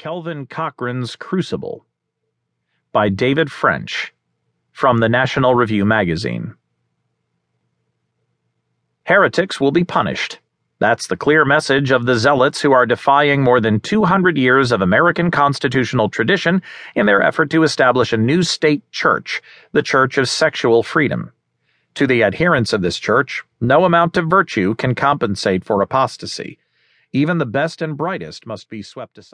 Kelvin Cochran's Crucible by David French from the National Review magazine. Heretics will be punished. That's the clear message of the zealots who are defying more than 200 years of American constitutional tradition in their effort to establish a new state church, the Church of Sexual Freedom. To the adherents of this church, no amount of virtue can compensate for apostasy. Even the best and brightest must be swept aside.